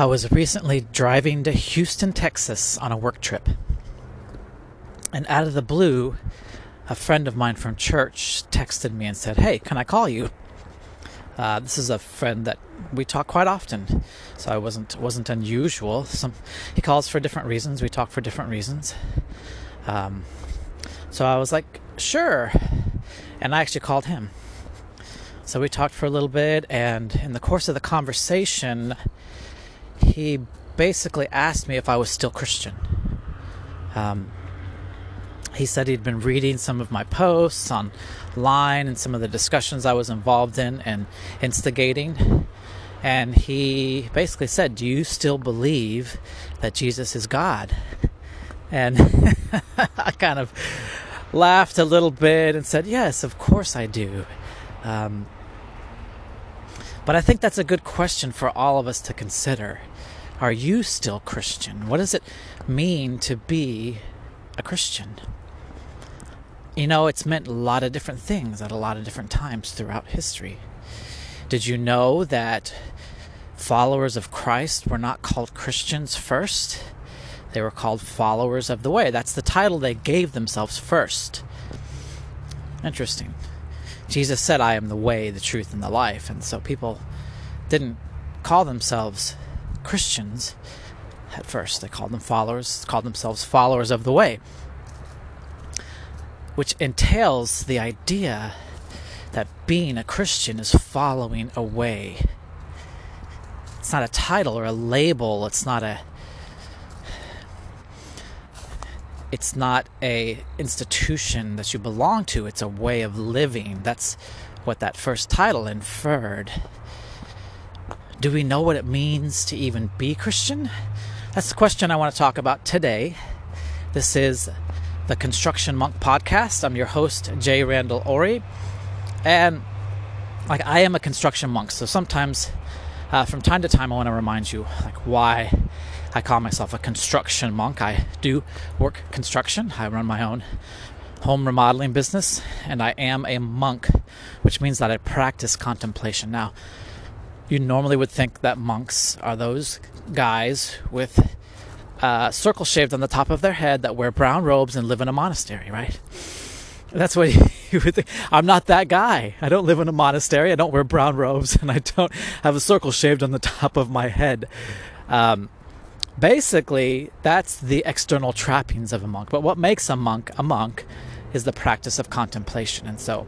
I was recently driving to Houston, Texas on a work trip. And out of the blue, a friend of mine from church texted me and said, Hey, can I call you? Uh, this is a friend that we talk quite often, so I wasn't wasn't unusual. Some he calls for different reasons. We talk for different reasons. Um, so I was like, sure, and I actually called him. So we talked for a little bit, and in the course of the conversation, he basically asked me if I was still Christian. Um, he said he'd been reading some of my posts online and some of the discussions I was involved in and instigating. And he basically said, Do you still believe that Jesus is God? And I kind of laughed a little bit and said, Yes, of course I do. Um, but I think that's a good question for all of us to consider. Are you still Christian? What does it mean to be a Christian? You know, it's meant a lot of different things at a lot of different times throughout history. Did you know that followers of Christ were not called Christians first? They were called followers of the way. That's the title they gave themselves first. Interesting. Jesus said, I am the way, the truth, and the life. And so people didn't call themselves Christians at first. They called them followers, called themselves followers of the way, which entails the idea that being a Christian is following a way. It's not a title or a label. It's not a it's not a institution that you belong to. It's a way of living. That's what that first title inferred. Do we know what it means to even be Christian? That's the question I want to talk about today. This is the Construction Monk podcast. I'm your host, Jay Randall Ori. And like I am a construction monk, so sometimes uh, from time to time I want to remind you like why I call myself a construction monk. I do work construction. I run my own home remodeling business and I am a monk, which means that I practice contemplation. Now, you normally would think that monks are those guys with uh, circle shaved on the top of their head that wear brown robes and live in a monastery, right? That's what you would think. I'm not that guy. I don't live in a monastery. I don't wear brown robes, and I don't have a circle shaved on the top of my head. Um, basically, that's the external trappings of a monk. But what makes a monk a monk is the practice of contemplation. And so,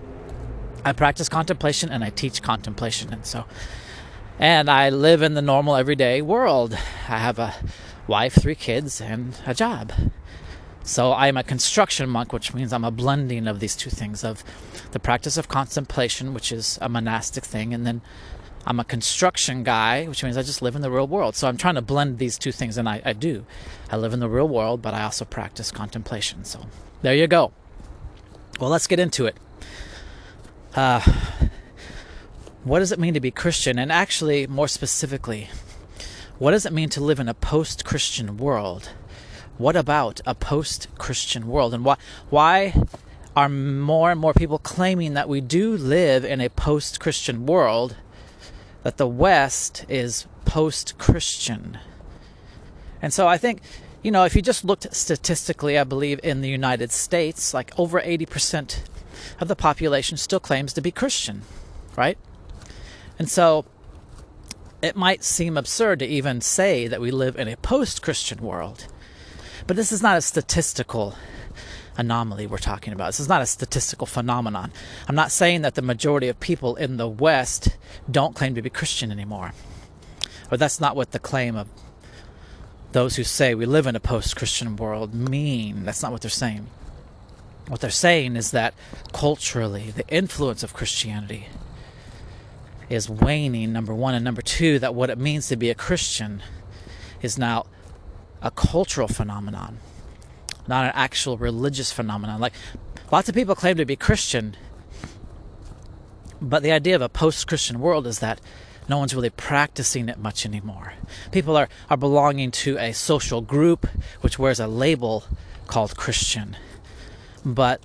I practice contemplation and I teach contemplation. And so, and I live in the normal everyday world. I have a wife, three kids, and a job. So I'm a construction monk, which means I'm a blending of these two things of the practice of contemplation, which is a monastic thing, and then I'm a construction guy, which means I just live in the real world. So I'm trying to blend these two things, and I, I do. I live in the real world, but I also practice contemplation. So there you go. Well, let's get into it. Uh, what does it mean to be Christian? And actually, more specifically, what does it mean to live in a post Christian world? What about a post Christian world? And why, why are more and more people claiming that we do live in a post Christian world, that the West is post Christian? And so I think, you know, if you just looked statistically, I believe in the United States, like over 80% of the population still claims to be Christian, right? And so it might seem absurd to even say that we live in a post Christian world. But this is not a statistical anomaly we're talking about. This is not a statistical phenomenon. I'm not saying that the majority of people in the West don't claim to be Christian anymore. Or that's not what the claim of those who say we live in a post Christian world mean. That's not what they're saying. What they're saying is that culturally, the influence of Christianity is waning, number one. And number two, that what it means to be a Christian is now a cultural phenomenon, not an actual religious phenomenon. Like lots of people claim to be Christian, but the idea of a post Christian world is that no one's really practicing it much anymore. People are, are belonging to a social group which wears a label called Christian. But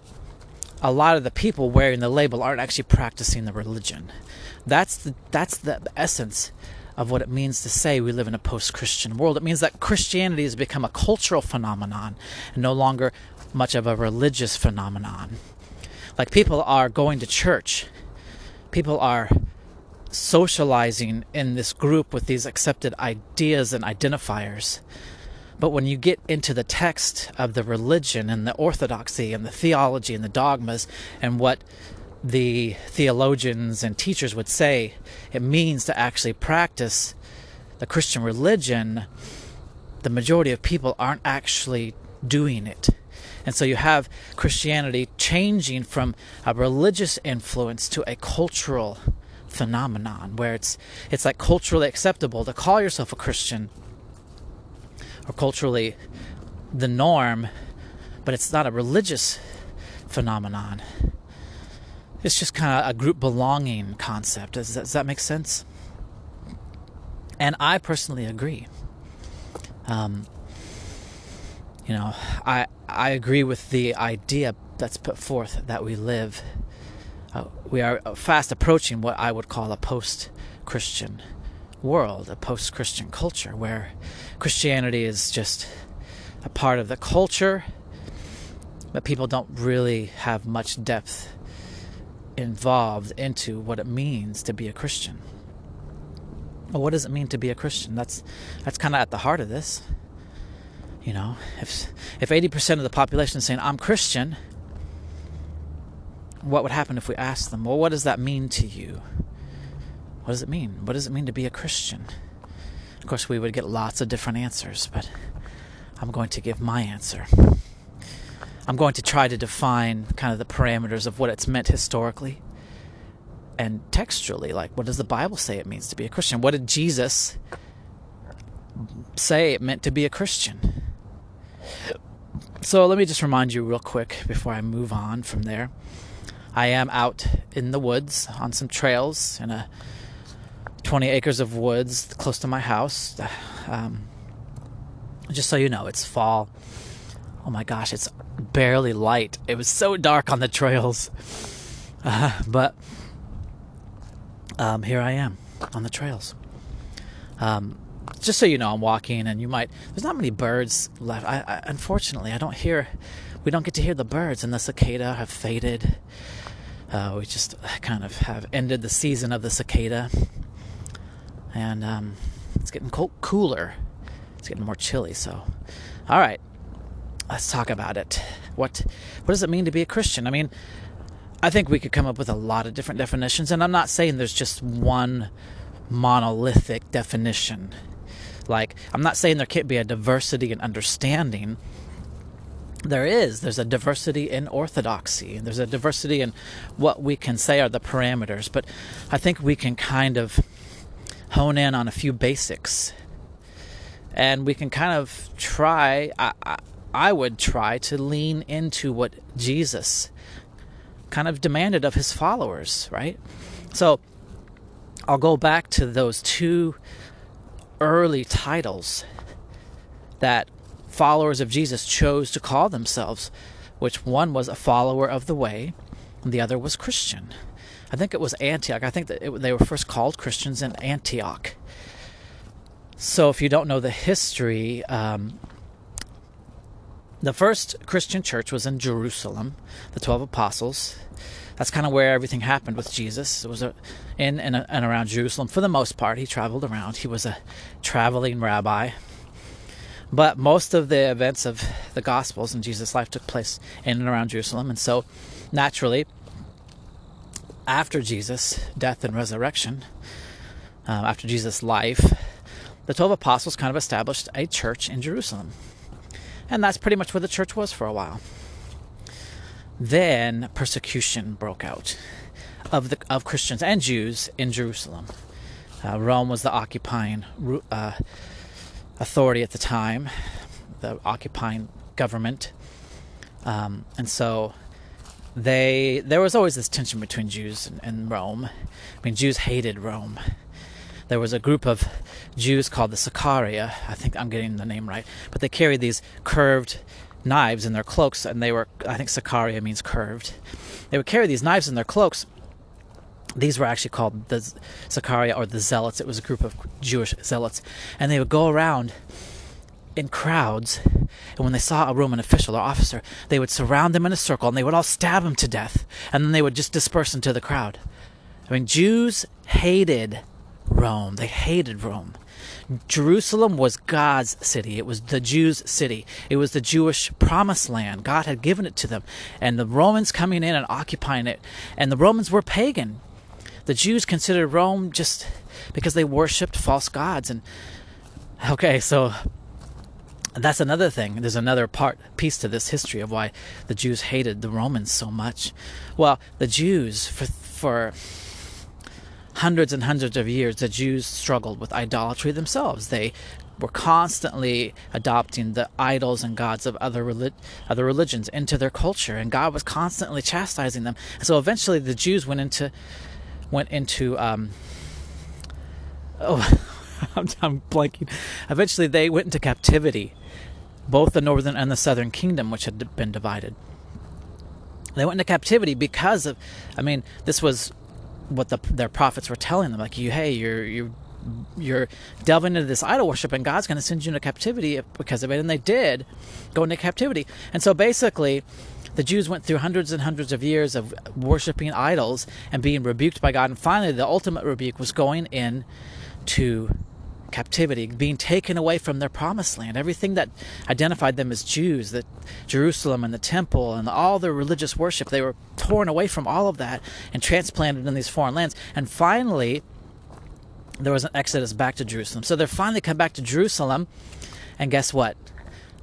a lot of the people wearing the label aren't actually practicing the religion. That's the that's the essence of what it means to say we live in a post Christian world. It means that Christianity has become a cultural phenomenon and no longer much of a religious phenomenon. Like people are going to church, people are socializing in this group with these accepted ideas and identifiers. But when you get into the text of the religion and the orthodoxy and the theology and the dogmas and what the theologians and teachers would say it means to actually practice the Christian religion, the majority of people aren't actually doing it. And so you have Christianity changing from a religious influence to a cultural phenomenon where it's it's like culturally acceptable to call yourself a Christian or culturally the norm, but it's not a religious phenomenon. It's just kind of a group belonging concept. Does that, does that make sense? And I personally agree. Um, you know, I I agree with the idea that's put forth that we live. Uh, we are fast approaching what I would call a post-Christian world, a post-Christian culture, where Christianity is just a part of the culture, but people don't really have much depth involved into what it means to be a Christian. Well, what does it mean to be a Christian? That's that's kind of at the heart of this. You know, if if 80% of the population is saying I'm Christian, what would happen if we asked them, "Well, what does that mean to you?" What does it mean? What does it mean to be a Christian? Of course, we would get lots of different answers, but I'm going to give my answer. I'm going to try to define kind of the parameters of what it's meant historically and textually. Like, what does the Bible say it means to be a Christian? What did Jesus say it meant to be a Christian? So, let me just remind you real quick before I move on from there. I am out in the woods on some trails in a 20 acres of woods close to my house. Um, just so you know, it's fall. Oh my gosh, it's barely light. It was so dark on the trails. Uh, but um, here I am on the trails. Um, just so you know, I'm walking, and you might. There's not many birds left. I, I, unfortunately, I don't hear. We don't get to hear the birds, and the cicada have faded. Uh, we just kind of have ended the season of the cicada, and um, it's getting cooler. It's getting more chilly. So, all right, let's talk about it. What what does it mean to be a Christian? I mean, I think we could come up with a lot of different definitions, and I'm not saying there's just one monolithic definition. Like, I'm not saying there can't be a diversity in understanding. There is. There's a diversity in orthodoxy. There's a diversity in what we can say are the parameters. But I think we can kind of hone in on a few basics. And we can kind of try. I, I, I would try to lean into what Jesus kind of demanded of his followers, right? So I'll go back to those two early titles that followers of Jesus chose to call themselves, which one was a follower of the way, and the other was Christian. I think it was Antioch. I think that it, they were first called Christians in Antioch. So, if you don't know the history, um, the first Christian church was in Jerusalem, the 12 apostles. That's kind of where everything happened with Jesus. It was in and, and around Jerusalem for the most part. He traveled around. He was a traveling rabbi. But most of the events of the Gospels in Jesus' life took place in and around Jerusalem. And so, naturally, after Jesus' death and resurrection, uh, after Jesus' life, the 12 apostles kind of established a church in Jerusalem. And that's pretty much where the church was for a while. Then persecution broke out of the of Christians and Jews in Jerusalem. Uh, Rome was the occupying uh, authority at the time, the occupying government, um, and so they there was always this tension between Jews and, and Rome. I mean, Jews hated Rome there was a group of Jews called the Sicaria. I think I'm getting the name right, but they carried these curved knives in their cloaks, and they were, I think Sicaria means curved. They would carry these knives in their cloaks, these were actually called the Zachariah or the Zealots. It was a group of Jewish zealots, and they would go around in crowds. And when they saw a Roman official or officer, they would surround them in a circle and they would all stab him to death, and then they would just disperse into the crowd. I mean, Jews hated Rome. They hated Rome. Jerusalem was God's city. It was the Jews' city. It was the Jewish promised land. God had given it to them. And the Romans coming in and occupying it. And the Romans were pagan. The Jews considered Rome just because they worshipped false gods. And okay, so that's another thing. There's another part piece to this history of why the Jews hated the Romans so much. Well, the Jews for for hundreds and hundreds of years, the Jews struggled with idolatry themselves. They were constantly adopting the idols and gods of other relig- other religions into their culture, and God was constantly chastising them. so eventually, the Jews went into went into um, oh, I'm, I'm blanking. Eventually, they went into captivity, both the northern and the southern kingdom, which had been divided. They went into captivity because of, I mean, this was what the, their prophets were telling them, like you, hey, you're you're you're delving into this idol worship, and God's going to send you into captivity because of it. And they did go into captivity. And so basically, the Jews went through hundreds and hundreds of years of worshiping idols and being rebuked by God. And finally, the ultimate rebuke was going in to captivity, being taken away from their promised land. Everything that identified them as Jews, that Jerusalem and the temple and all their religious worship, they were torn away from all of that and transplanted in these foreign lands. And finally, there was an exodus back to Jerusalem. So they finally come back to Jerusalem, and guess what?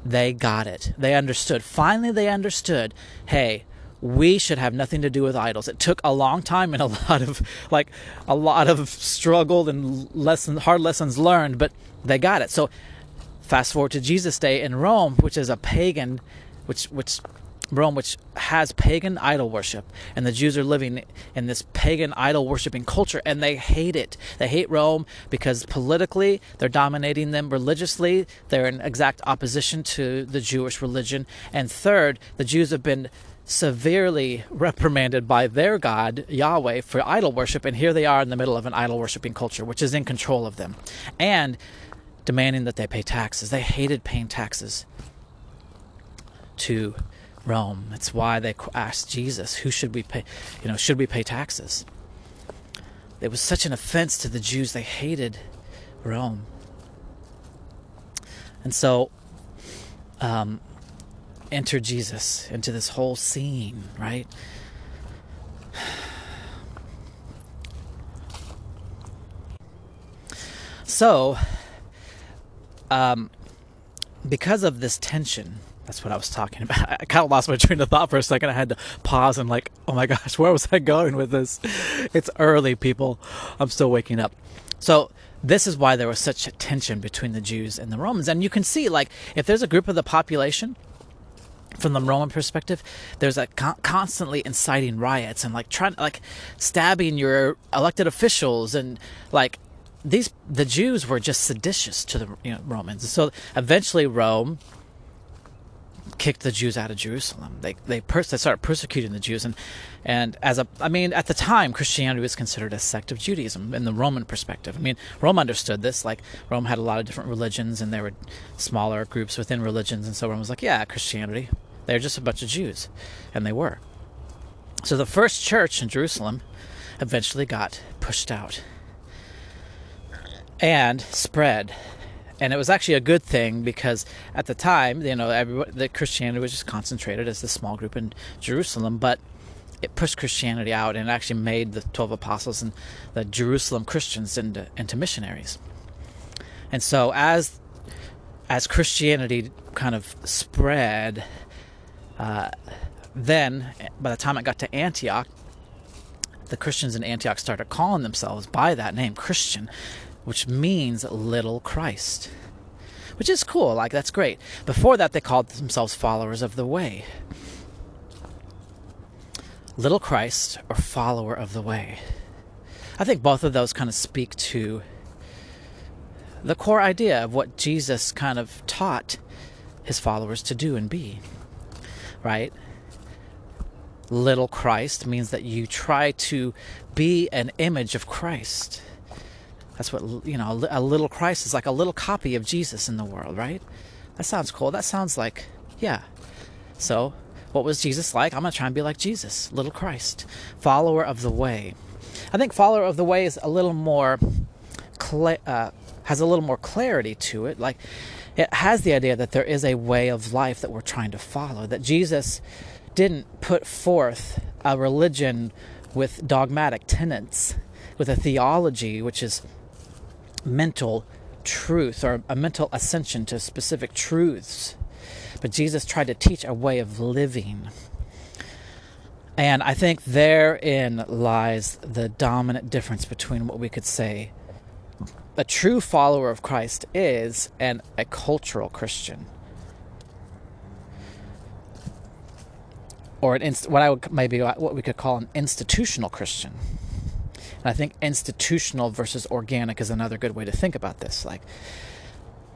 They got it. They understood. Finally, they understood hey, we should have nothing to do with idols. It took a long time and a lot of like a lot of struggle and lesson hard lessons learned, but they got it. So fast forward to Jesus' day in Rome, which is a pagan, which which Rome, which has pagan idol worship, and the Jews are living in this pagan idol worshiping culture, and they hate it. They hate Rome because politically they're dominating them, religiously they're in exact opposition to the Jewish religion, and third, the Jews have been severely reprimanded by their God, Yahweh, for idol worship, and here they are in the middle of an idol worshiping culture, which is in control of them, and demanding that they pay taxes. They hated paying taxes to Rome. That's why they asked Jesus, "Who should we pay? You know, should we pay taxes?" It was such an offense to the Jews; they hated Rome, and so. Um, enter Jesus into this whole scene, right? So, um, because of this tension, that's what I was talking about. I kind of lost my train of thought for a second. I had to pause and, like, oh my gosh, where was I going with this? It's early, people. I'm still waking up. So, this is why there was such a tension between the Jews and the Romans. And you can see, like, if there's a group of the population from the Roman perspective, there's a con- constantly inciting riots and like trying like stabbing your elected officials and like these the Jews were just seditious to the you know, Romans. So eventually Rome kicked the Jews out of Jerusalem. They they, pers- they started persecuting the Jews and and as a I mean at the time Christianity was considered a sect of Judaism in the Roman perspective. I mean Rome understood this like Rome had a lot of different religions and there were smaller groups within religions and so Rome was like yeah Christianity they're just a bunch of Jews and they were. So the first church in Jerusalem eventually got pushed out and spread and it was actually a good thing because at the time, you know, the Christianity was just concentrated as a small group in Jerusalem, but it pushed Christianity out and actually made the twelve apostles and the Jerusalem Christians into into missionaries. And so as as Christianity kind of spread, uh, then by the time it got to Antioch, the Christians in Antioch started calling themselves by that name, Christian, which means little Christ. Which is cool, like that's great. Before that, they called themselves followers of the way. Little Christ or follower of the way. I think both of those kind of speak to the core idea of what Jesus kind of taught his followers to do and be. Right? little Christ means that you try to be an image of Christ. That's what, you know, a little Christ is like a little copy of Jesus in the world, right? That sounds cool. That sounds like, yeah. So, what was Jesus like? I'm going to try and be like Jesus, little Christ, follower of the way. I think follower of the way is a little more, cl- uh, has a little more clarity to it. Like, it has the idea that there is a way of life that we're trying to follow, that Jesus didn't put forth a religion with dogmatic tenets, with a theology which is mental truth or a mental ascension to specific truths. But Jesus tried to teach a way of living. And I think therein lies the dominant difference between what we could say a true follower of Christ is an a cultural Christian. Or an inst- what I would maybe what we could call an institutional Christian. And I think institutional versus organic is another good way to think about this. Like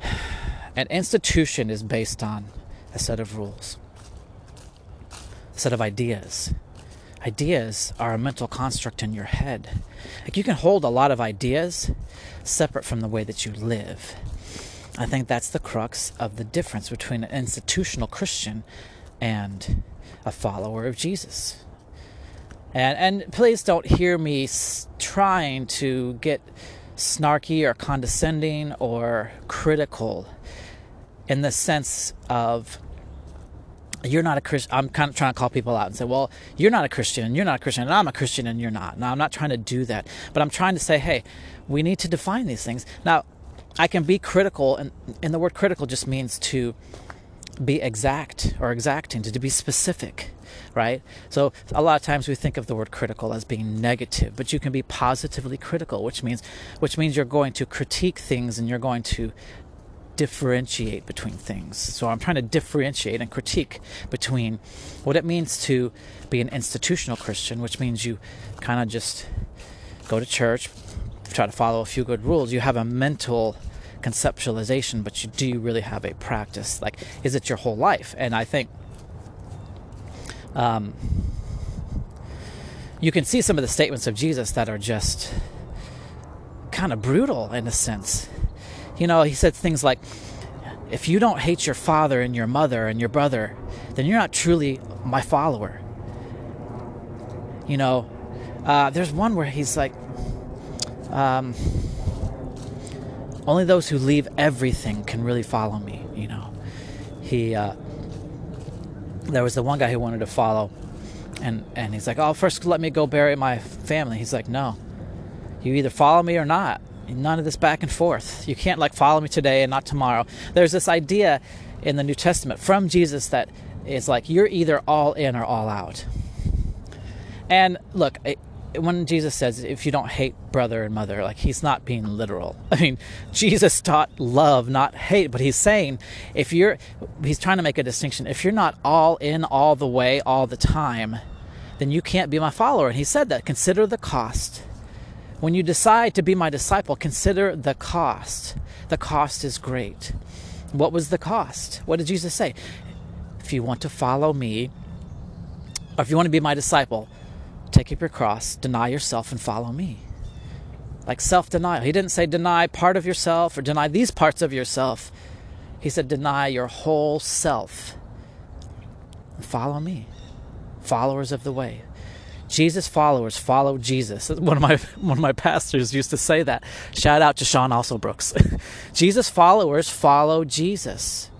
an institution is based on a set of rules, a set of ideas. Ideas are a mental construct in your head. Like you can hold a lot of ideas separate from the way that you live. I think that's the crux of the difference between an institutional Christian and a follower of Jesus. And and please don't hear me trying to get snarky or condescending or critical in the sense of you're not a Christian. I'm kind of trying to call people out and say, well, you're not a Christian and you're not a Christian and I'm a Christian and you're not. Now, I'm not trying to do that, but I'm trying to say, hey, we need to define these things. Now, I can be critical, and, and the word critical just means to be exact or exacting, to, to be specific, right? So a lot of times we think of the word critical as being negative, but you can be positively critical, which means which means you're going to critique things and you're going to differentiate between things. So I'm trying to differentiate and critique between what it means to be an institutional Christian, which means you kind of just go to church, try to follow a few good rules. You have a mental conceptualization, but you do you really have a practice? Like, is it your whole life? And I think um, you can see some of the statements of Jesus that are just kind of brutal in a sense. You know, he said things like, if you don't hate your father and your mother and your brother, then you're not truly my follower. You know, uh, there's one where he's like, um, only those who leave everything can really follow me. You know, he, uh, there was the one guy who wanted to follow, and and he's like, oh, first let me go bury my family. He's like, no, you either follow me or not. None of this back and forth. You can't like follow me today and not tomorrow. There's this idea in the New Testament from Jesus that is like you're either all in or all out. And look, it, when Jesus says if you don't hate brother and mother, like he's not being literal. I mean, Jesus taught love, not hate, but he's saying if you're he's trying to make a distinction. If you're not all in all the way all the time, then you can't be my follower. And he said that consider the cost. When you decide to be my disciple, consider the cost. The cost is great. What was the cost? What did Jesus say? If you want to follow me, or if you want to be my disciple, take up your cross, deny yourself, and follow me. Like self denial. He didn't say deny part of yourself or deny these parts of yourself. He said deny your whole self. Follow me. Followers of the way. Jesus followers follow Jesus. One of my one of my pastors used to say that. Shout out to Sean also Brooks. Jesus followers follow Jesus.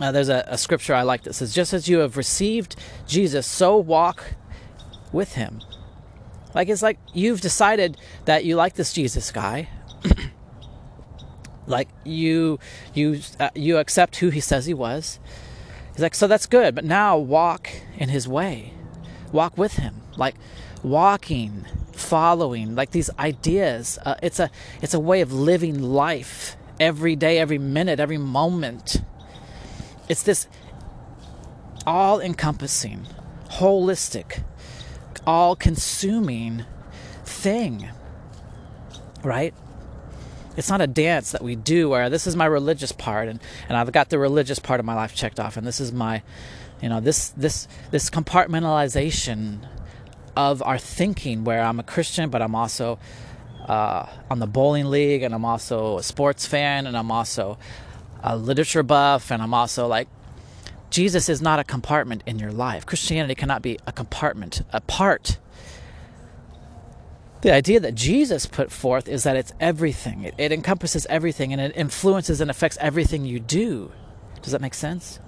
Uh, there's a, a scripture I like that says, "Just as you have received Jesus, so walk with Him." Like it's like you've decided that you like this Jesus guy. like you you uh, you accept who He says He was. He's like, so that's good, but now walk in His way walk with him like walking following like these ideas. Uh, it's a it's a way of living life every day every minute every moment. It's this all encompassing holistic all consuming thing right? It's not a dance that we do where this is my religious part and, and I've got the religious part of my life checked off and this is my you know this this this compartmentalization of our thinking where I'm a Christian but I'm also uh, on the bowling league and I'm also a sports fan and I'm also a literature buff and I'm also like Jesus is not a compartment in your life. Christianity cannot be a compartment, a part. The idea that Jesus put forth is that it's everything. It, it encompasses everything and it influences and affects everything you do. Does that make sense?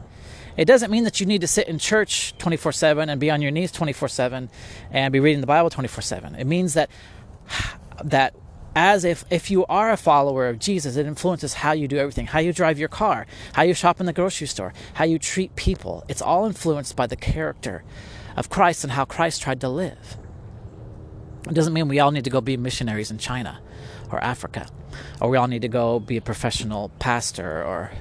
It doesn't mean that you need to sit in church 24 7 and be on your knees 24 7 and be reading the Bible 24 7. It means that, that as if if you are a follower of Jesus, it influences how you do everything, how you drive your car, how you shop in the grocery store, how you treat people. It's all influenced by the character of Christ and how Christ tried to live. It doesn't mean we all need to go be missionaries in China or Africa, or we all need to go be a professional pastor or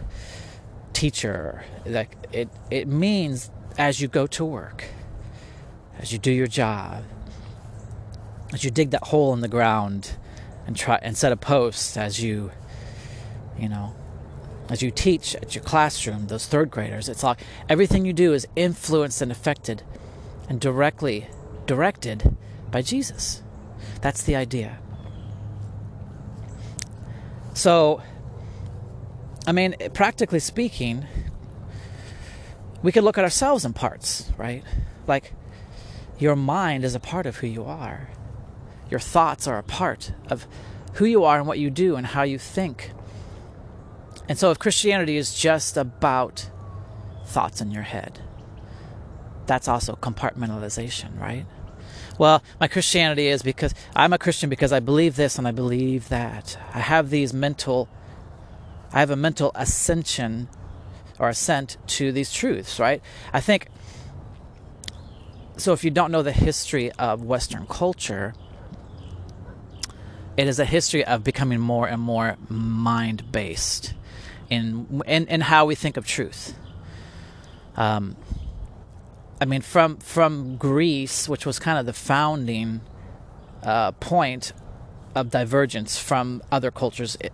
teacher. Like it, it means as you go to work, as you do your job, as you dig that hole in the ground and try and set a post as you you know as you teach at your classroom those third graders it's like everything you do is influenced and affected and directly directed by Jesus that's the idea so i mean practically speaking we could look at ourselves in parts right like your mind is a part of who you are your thoughts are a part of who you are and what you do and how you think. And so, if Christianity is just about thoughts in your head, that's also compartmentalization, right? Well, my Christianity is because I'm a Christian because I believe this and I believe that. I have these mental, I have a mental ascension or assent to these truths, right? I think, so if you don't know the history of Western culture, it is a history of becoming more and more mind based in, in in how we think of truth. Um, I mean, from from Greece, which was kind of the founding uh, point of divergence from other cultures. It,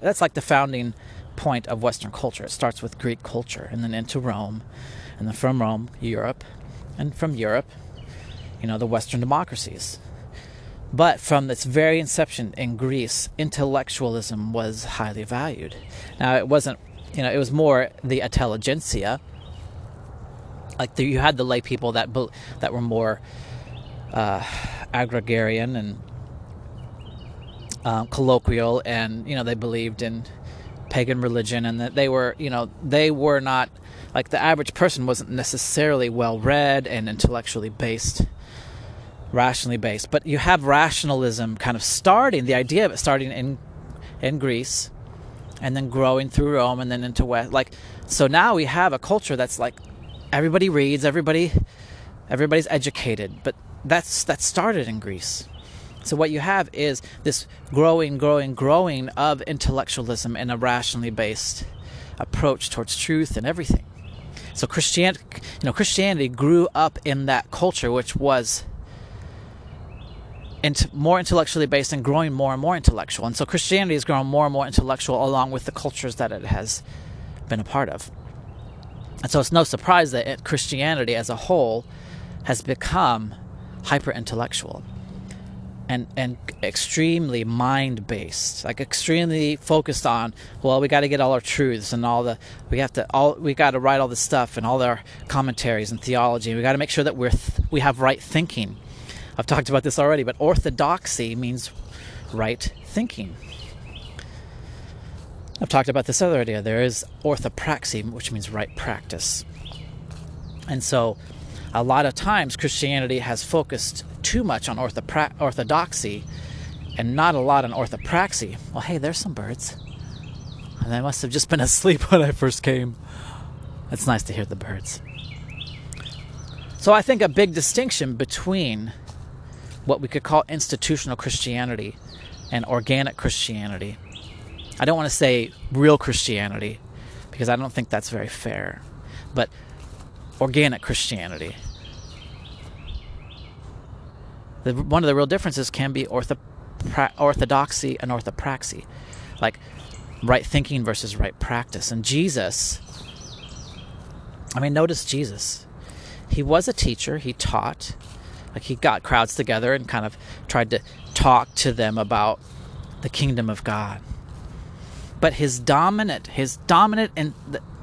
that's like the founding point of Western culture. It starts with Greek culture, and then into Rome, and then from Rome, Europe, and from Europe, you know, the Western democracies. But from its very inception in Greece, intellectualism was highly valued. Now, it wasn't, you know, it was more the intelligentsia. Like the, you had the lay people that that were more uh, agrarian and um, colloquial, and you know they believed in pagan religion, and that they were, you know, they were not like the average person wasn't necessarily well read and intellectually based rationally based. But you have rationalism kind of starting, the idea of it starting in in Greece and then growing through Rome and then into West like so now we have a culture that's like everybody reads, everybody everybody's educated, but that's that started in Greece. So what you have is this growing, growing, growing of intellectualism and a rationally based approach towards truth and everything. So Christianity, you know, Christianity grew up in that culture, which was int- more intellectually based and growing more and more intellectual. And so Christianity has grown more and more intellectual along with the cultures that it has been a part of. And so it's no surprise that it, Christianity as a whole has become hyper intellectual and, and extremely mind based, like extremely focused on, well, we got to get all our truths and all the, we have to, all, we got to write all this stuff and all our commentaries and theology. And we got to make sure that we're, th- we have right thinking I've talked about this already, but orthodoxy means right thinking. I've talked about this other idea. There is orthopraxy, which means right practice. And so, a lot of times, Christianity has focused too much on orthopra- orthodoxy and not a lot on orthopraxy. Well, hey, there's some birds. And they must have just been asleep when I first came. It's nice to hear the birds. So, I think a big distinction between what we could call institutional Christianity and organic Christianity. I don't want to say real Christianity because I don't think that's very fair, but organic Christianity. The, one of the real differences can be ortho, pra, orthodoxy and orthopraxy. like right thinking versus right practice. And Jesus, I mean, notice Jesus. He was a teacher, he taught, like he got crowds together and kind of tried to talk to them about the kingdom of God. But his dominant, his dominant and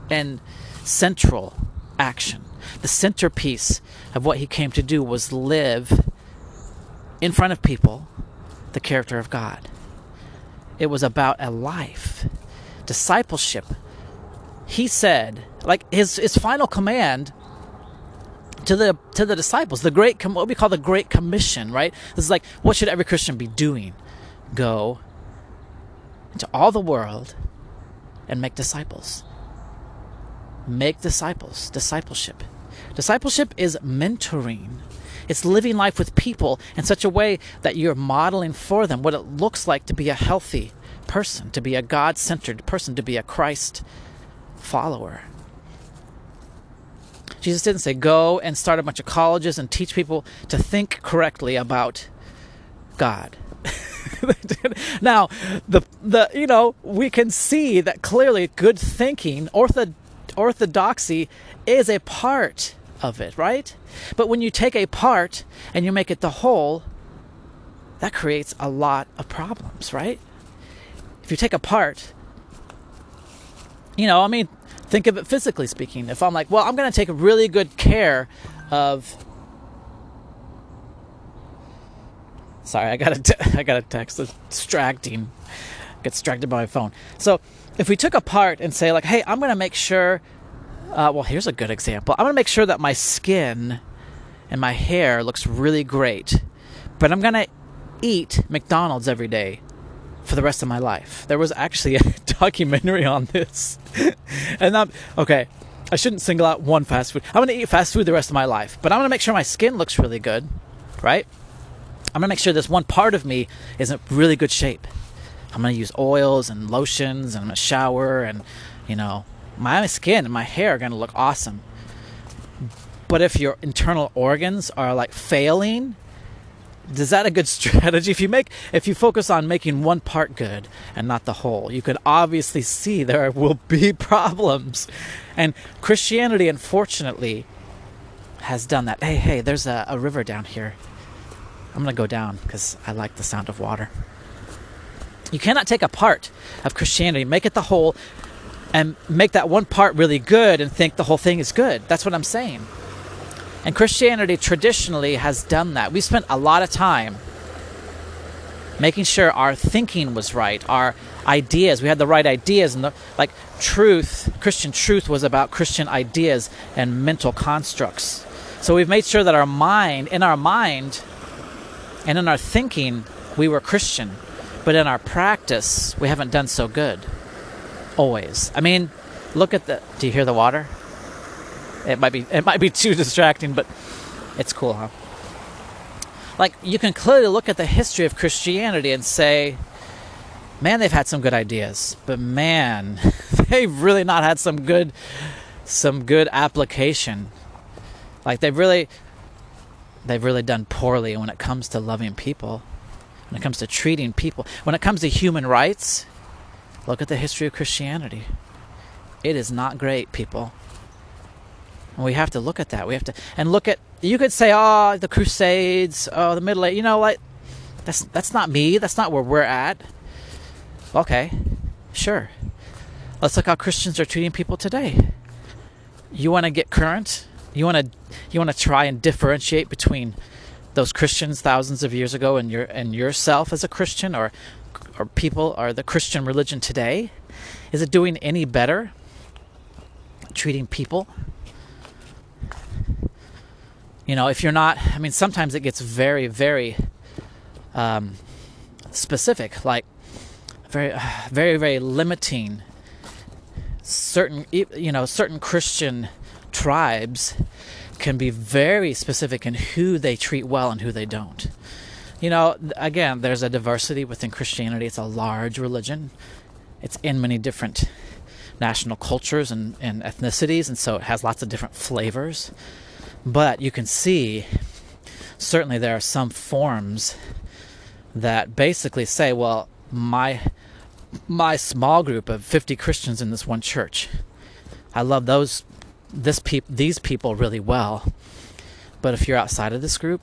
and central action, the centerpiece of what he came to do was live in front of people the character of God. It was about a life, discipleship. He said, like his his final command to the to the disciples, the great what we call the Great Commission, right? This is like what should every Christian be doing? Go into all the world and make disciples. Make disciples, discipleship. Discipleship is mentoring. It's living life with people in such a way that you're modeling for them what it looks like to be a healthy person, to be a God centered person, to be a Christ follower. Jesus didn't say go and start a bunch of colleges and teach people to think correctly about God. now, the the you know we can see that clearly good thinking, ortho, orthodoxy, is a part of it, right? But when you take a part and you make it the whole, that creates a lot of problems, right? If you take a part, you know, I mean, think of it physically speaking. If I'm like, well, I'm going to take really good care of. Sorry, I got a te- I got a text that's distracting. Get distracted by my phone. So, if we took a part and say like, hey, I'm going to make sure. Uh, well, here's a good example. I'm going to make sure that my skin and my hair looks really great, but I'm going to eat McDonald's every day for the rest of my life. There was actually a documentary on this. and I'm okay. I shouldn't single out one fast food. I'm going to eat fast food the rest of my life, but I'm going to make sure my skin looks really good, right? I'm going to make sure this one part of me is in really good shape. I'm going to use oils and lotions and I'm going to shower and, you know, my skin and my hair are going to look awesome. But if your internal organs are like failing is that a good strategy? If you make if you focus on making one part good and not the whole you can obviously see there will be problems. And christianity unfortunately has done that. Hey hey there's a, a river down here. I'm going to go down because i like the sound of water. You cannot take a part of christianity. Make it the whole and make that one part really good and think the whole thing is good that's what i'm saying and Christianity traditionally has done that. We spent a lot of time making sure our thinking was right, our ideas, we had the right ideas and the, like truth, Christian truth was about Christian ideas and mental constructs. So we've made sure that our mind, in our mind and in our thinking, we were Christian. But in our practice, we haven't done so good. Always. I mean, look at the do you hear the water? It might be it might be too distracting, but it's cool, huh? Like you can clearly look at the history of Christianity and say, man, they've had some good ideas, but man, they've really not had some good some good application. Like they've really they've really done poorly when it comes to loving people, when it comes to treating people, when it comes to human rights. Look at the history of Christianity. It is not great, people. And we have to look at that. We have to and look at. You could say, "Oh, the Crusades, oh, the Middle Age." You know, like that's that's not me. That's not where we're at. Okay, sure. Let's look how Christians are treating people today. You want to get current? You want to you want to try and differentiate between those Christians thousands of years ago and your and yourself as a Christian or or people or the Christian religion today? Is it doing any better treating people? you know, if you're not, I mean, sometimes it gets very, very um, specific, like very, very, very limiting. Certain, you know, certain Christian tribes can be very specific in who they treat well and who they don't. You know, again, there's a diversity within Christianity. It's a large religion. It's in many different national cultures and, and ethnicities, and so it has lots of different flavors. But you can see, certainly, there are some forms that basically say, well, my my small group of 50 Christians in this one church. I love those this peop, these people really well. But if you're outside of this group,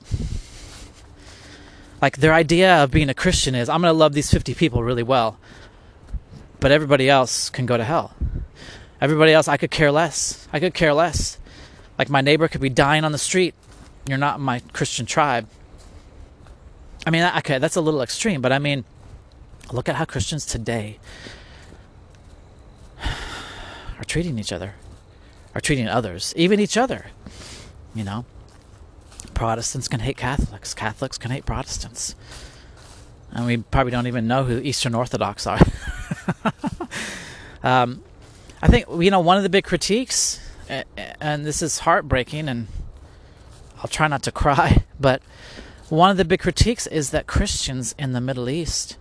like their idea of being a Christian is I'm going to love these 50 people really well. But everybody else can go to hell. Everybody else I could care less. I could care less. Like my neighbor could be dying on the street. You're not my Christian tribe. I mean, okay, that's a little extreme, but I mean, look at how Christians today are treating each other, are treating others, even each other. You know, Protestants can hate Catholics, Catholics can hate Protestants. And we probably don't even know who Eastern Orthodox are. um, I think, you know, one of the big critiques, and this is heartbreaking, and I'll try not to cry, but one of the big critiques is that Christians in the Middle East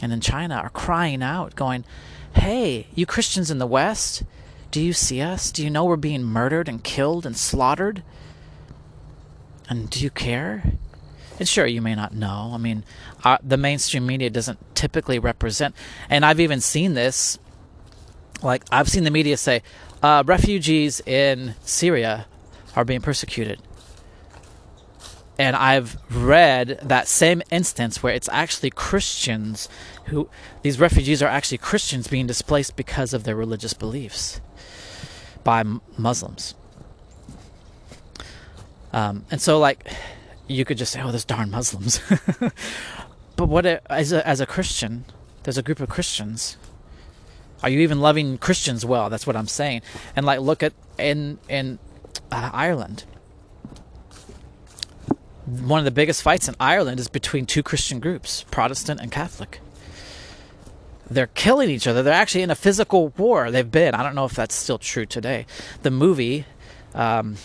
and in China are crying out, going, Hey, you Christians in the West, do you see us? Do you know we're being murdered and killed and slaughtered? And do you care? And sure, you may not know. I mean, uh, the mainstream media doesn't typically represent, and I've even seen this. Like, I've seen the media say, uh, refugees in Syria are being persecuted and I've read that same instance where it's actually Christians who these refugees are actually Christians being displaced because of their religious beliefs by Muslims. Um, and so, like, you could just say, "Oh, those darn Muslims," but what as a, as a Christian, there's a group of Christians. Are you even loving Christians well? That's what I'm saying. And like, look at in in uh, Ireland one of the biggest fights in Ireland is between two Christian groups, Protestant and Catholic. They're killing each other. They're actually in a physical war. They've been. I don't know if that's still true today. The movie, um,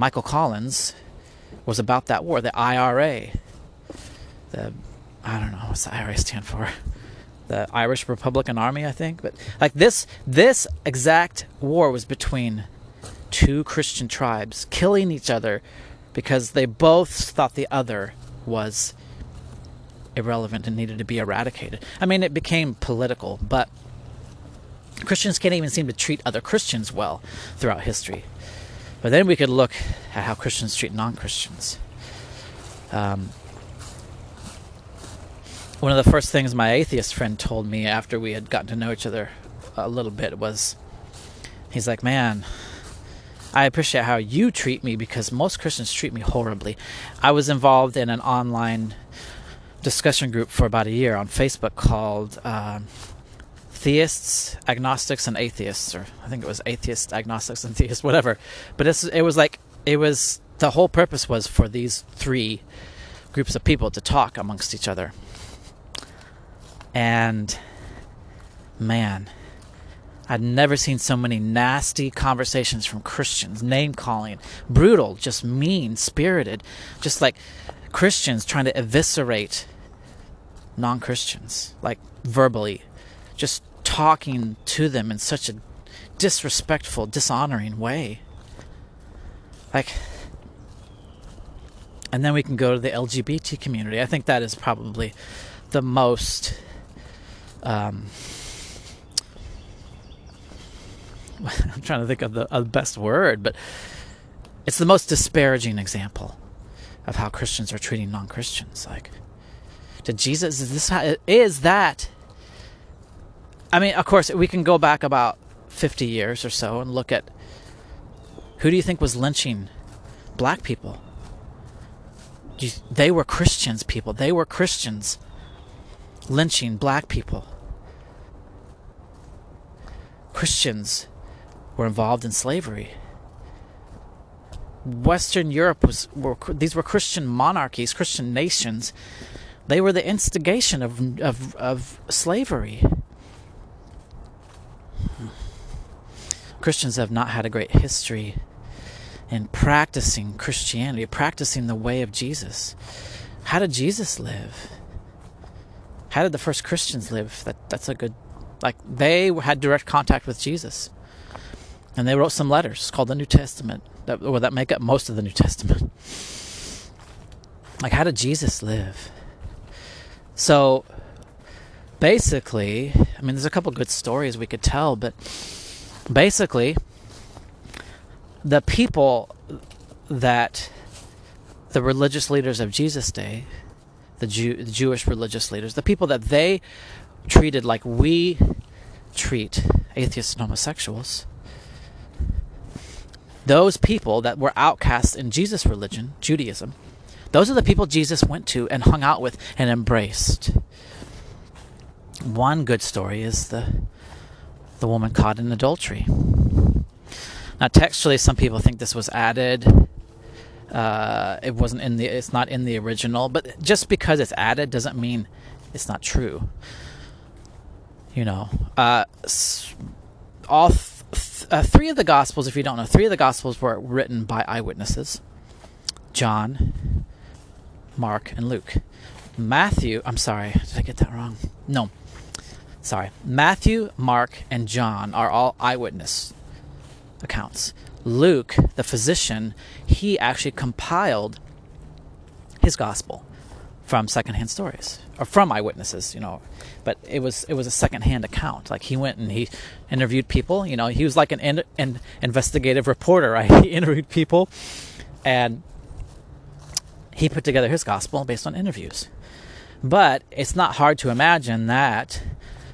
Michael Collins, was about that war. The IRA. The I don't know what's the IRA stand for. The Irish Republican Army, I think. But like this, this exact war was between two Christian tribes killing each other because they both thought the other was irrelevant and needed to be eradicated. I mean, it became political, but Christians can't even seem to treat other Christians well throughout history. But then we could look at how Christians treat non Christians. Um, one of the first things my atheist friend told me after we had gotten to know each other a little bit was he's like, Man, I appreciate how you treat me because most Christians treat me horribly. I was involved in an online discussion group for about a year on Facebook called uh, Theists, Agnostics, and Atheists, or I think it was Atheists, Agnostics, and Theists, whatever. But it was like, it was, the whole purpose was for these three groups of people to talk amongst each other. And man, I'd never seen so many nasty conversations from Christians, name calling, brutal, just mean spirited, just like Christians trying to eviscerate non Christians, like verbally, just talking to them in such a disrespectful, dishonoring way. Like, and then we can go to the LGBT community. I think that is probably the most. Um, I'm trying to think of the, of the best word, but it's the most disparaging example of how Christians are treating non-Christians. Like, did Jesus is this how, is that? I mean, of course, we can go back about 50 years or so and look at who do you think was lynching black people? They were Christians, people. They were Christians lynching black people. Christians were involved in slavery. Western Europe was were, these were Christian monarchies, Christian nations. They were the instigation of of, of slavery. Christians have not had a great history in practicing Christianity, practicing the way of Jesus. How did Jesus live? How did the first Christians live? That that's a good like they had direct contact with Jesus and they wrote some letters called the New Testament that that make up most of the New Testament. Like how did Jesus live? So basically, I mean, there's a couple good stories we could tell, but basically, the people that the religious leaders of Jesus' day, the, Jew, the Jewish religious leaders, the people that they treated like we treat atheists and homosexuals, those people that were outcasts in Jesus' religion, Judaism, those are the people Jesus went to and hung out with and embraced. One good story is the the woman caught in adultery. Now, textually, some people think this was added. Uh, it wasn't in the. It's not in the original, but just because it's added doesn't mean it's not true. You know, uh, all th- uh, three of the Gospels, if you don't know, three of the Gospels were written by eyewitnesses: John, Mark, and Luke. Matthew. I'm sorry, did I get that wrong? No, sorry. Matthew, Mark, and John are all eyewitness accounts. Luke, the physician, he actually compiled his gospel from secondhand stories or from eyewitnesses, you know. But it was it was a secondhand account. Like he went and he interviewed people. You know, he was like an, in, an investigative reporter. Right? He interviewed people, and he put together his gospel based on interviews. But it's not hard to imagine that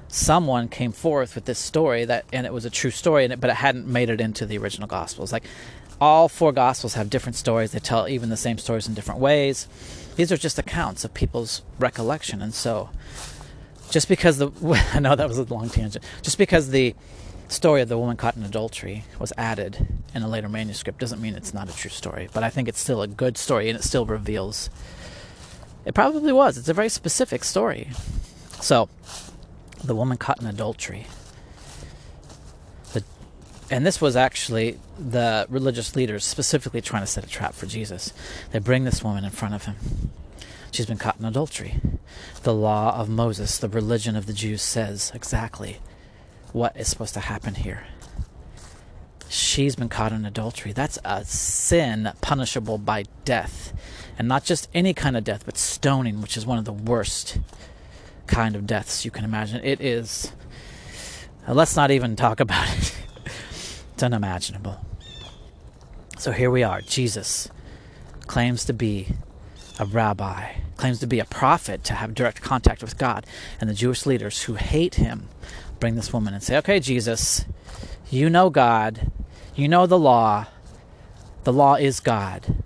someone came forth with this story that and it was a true story and it, but it hadn't made it into the original gospels. Like all four gospels have different stories. They tell even the same stories in different ways. These are just accounts of people's recollection. And so just because the i know that was a long tangent. Just because the story of the woman caught in adultery was added in a later manuscript doesn't mean it's not a true story. But i think it's still a good story and it still reveals it probably was. It's a very specific story. So the woman caught in adultery. The, and this was actually the religious leaders specifically trying to set a trap for Jesus. They bring this woman in front of him. She's been caught in adultery. The law of Moses, the religion of the Jews, says exactly what is supposed to happen here. She's been caught in adultery. That's a sin punishable by death. And not just any kind of death, but stoning, which is one of the worst kind of deaths you can imagine. It is. Uh, let's not even talk about it. it's unimaginable. So here we are. Jesus claims to be a rabbi, claims to be a prophet, to have direct contact with God. And the Jewish leaders who hate him bring this woman and say, Okay, Jesus, you know God, you know the law. The law is God.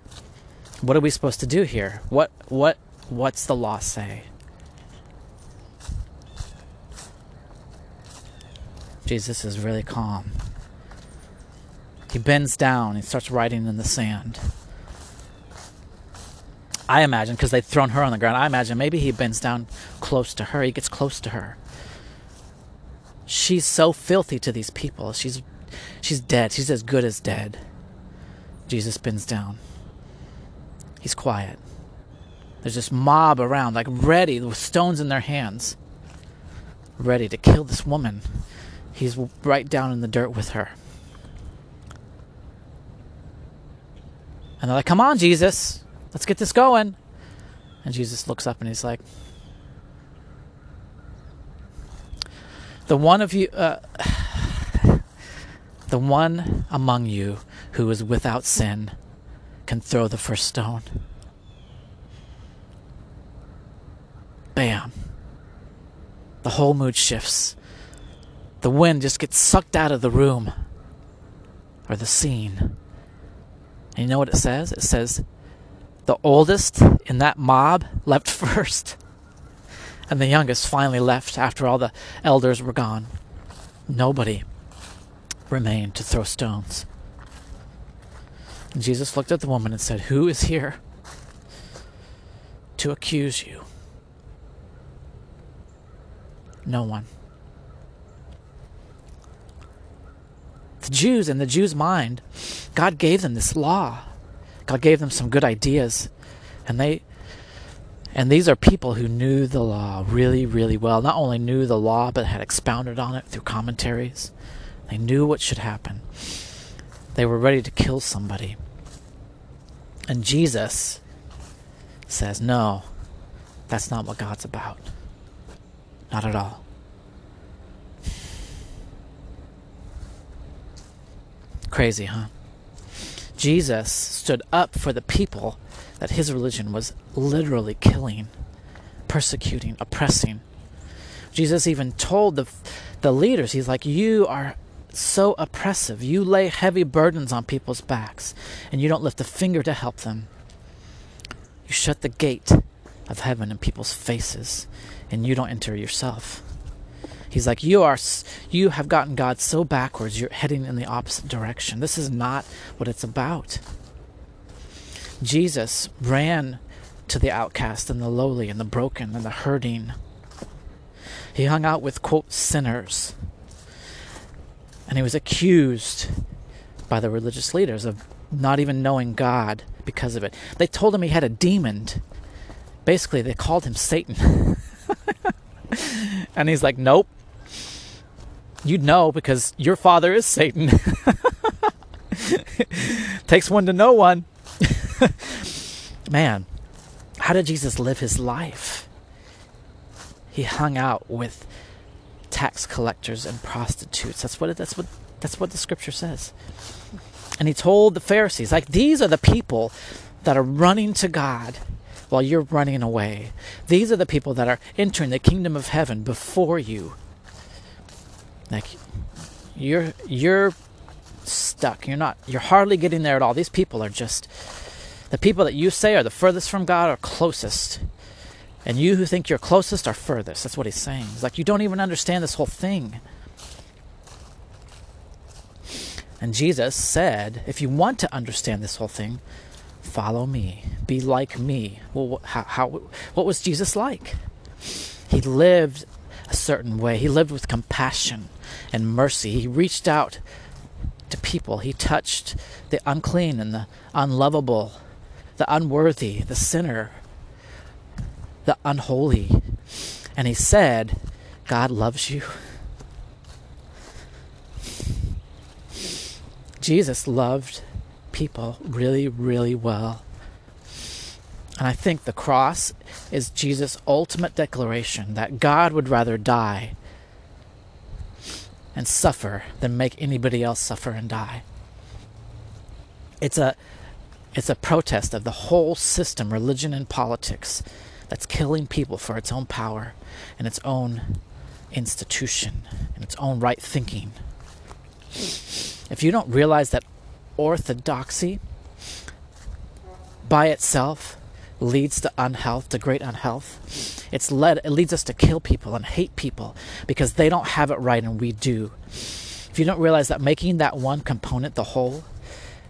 What are we supposed to do here? What what what's the law say? Jesus is really calm. He bends down and starts writing in the sand. I imagine, because they'd thrown her on the ground, I imagine maybe he bends down close to her. He gets close to her. She's so filthy to these people. She's she's dead. She's as good as dead. Jesus bends down. He's quiet. There's this mob around, like ready with stones in their hands, ready to kill this woman. He's right down in the dirt with her. And they're like, Come on, Jesus, let's get this going. And Jesus looks up and he's like, The one of you, uh, the one among you who is without sin can throw the first stone. Bam. The whole mood shifts the wind just gets sucked out of the room or the scene. And you know what it says? It says, the oldest in that mob left first. And the youngest finally left after all the elders were gone. Nobody remained to throw stones. And Jesus looked at the woman and said, Who is here to accuse you? No one. The Jews, in the Jews' mind, God gave them this law. God gave them some good ideas. And they and these are people who knew the law really, really well. Not only knew the law, but had expounded on it through commentaries. They knew what should happen. They were ready to kill somebody. And Jesus says, No, that's not what God's about. Not at all. Crazy, huh? Jesus stood up for the people that his religion was literally killing, persecuting, oppressing. Jesus even told the the leaders, he's like, "You are so oppressive. You lay heavy burdens on people's backs, and you don't lift a finger to help them. You shut the gate of heaven in people's faces, and you don't enter yourself." He's like, you are, you have gotten God so backwards, you're heading in the opposite direction. This is not what it's about. Jesus ran to the outcast and the lowly and the broken and the hurting. He hung out with, quote, sinners. And he was accused by the religious leaders of not even knowing God because of it. They told him he had a demon. Basically, they called him Satan. and he's like, nope, You'd know because your father is Satan. Takes one to know one. Man, how did Jesus live his life? He hung out with tax collectors and prostitutes. That's what it, that's what that's what the scripture says. And he told the Pharisees, like these are the people that are running to God while you're running away. These are the people that are entering the kingdom of heaven before you. Like you're you're stuck. You're not you're hardly getting there at all. These people are just the people that you say are the furthest from God are closest. And you who think you're closest are furthest. That's what he's saying. It's like you don't even understand this whole thing. And Jesus said, if you want to understand this whole thing, follow me. Be like me. Well, how, how what was Jesus like? He lived a certain way. He lived with compassion and mercy. He reached out to people. He touched the unclean and the unlovable, the unworthy, the sinner, the unholy. And he said, God loves you. Jesus loved people really, really well. And I think the cross is Jesus' ultimate declaration that God would rather die and suffer than make anybody else suffer and die. It's a it's a protest of the whole system, religion and politics, that's killing people for its own power and its own institution and its own right thinking. If you don't realize that orthodoxy by itself leads to unhealth, to great unhealth. It's led it leads us to kill people and hate people because they don't have it right and we do. If you don't realize that making that one component the whole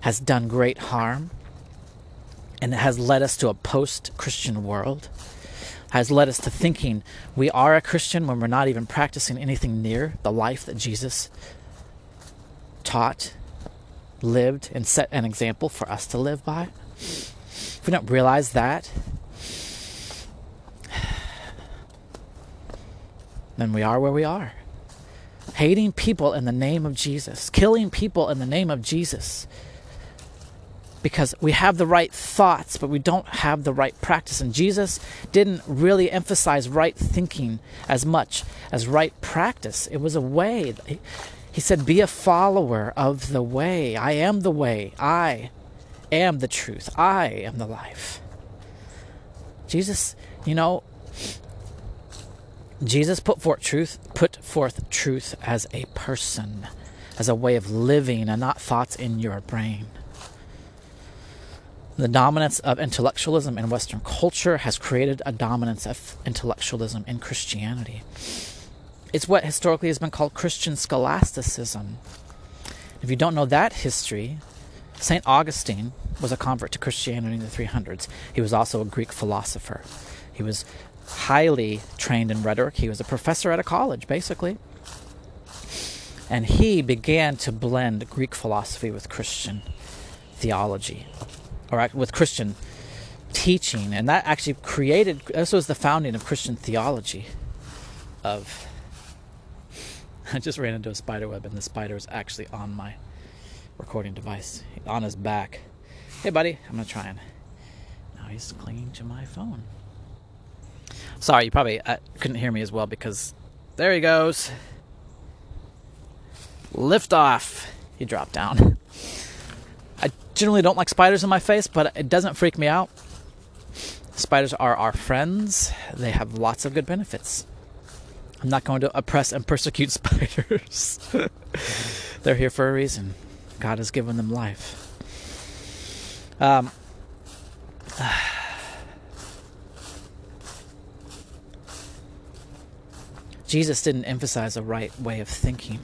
has done great harm and it has led us to a post-Christian world, has led us to thinking we are a Christian when we're not even practicing anything near the life that Jesus taught, lived, and set an example for us to live by. If we don't realize that, then we are where we are. Hating people in the name of Jesus, killing people in the name of Jesus. Because we have the right thoughts, but we don't have the right practice. And Jesus didn't really emphasize right thinking as much as right practice. It was a way. He said, Be a follower of the way. I am the way. I am the truth. I am the life. Jesus, you know, Jesus put forth truth, put forth truth as a person, as a way of living and not thoughts in your brain. The dominance of intellectualism in Western culture has created a dominance of intellectualism in Christianity. It's what historically has been called Christian scholasticism. If you don't know that history, St. Augustine was a convert to Christianity in the 300s. He was also a Greek philosopher. He was highly trained in rhetoric. He was a professor at a college, basically. And he began to blend Greek philosophy with Christian theology, or with Christian teaching. And that actually created, this was the founding of Christian theology. Of, I just ran into a spider web, and the spider is actually on my recording device on his back. Hey, buddy, I'm gonna try and. Now he's clinging to my phone. Sorry, you probably uh, couldn't hear me as well because there he goes. Lift off. He dropped down. I generally don't like spiders in my face, but it doesn't freak me out. Spiders are our friends. They have lots of good benefits. I'm not going to oppress and persecute spiders. They're here for a reason. God has given them life. Um, Jesus didn't emphasize a right way of thinking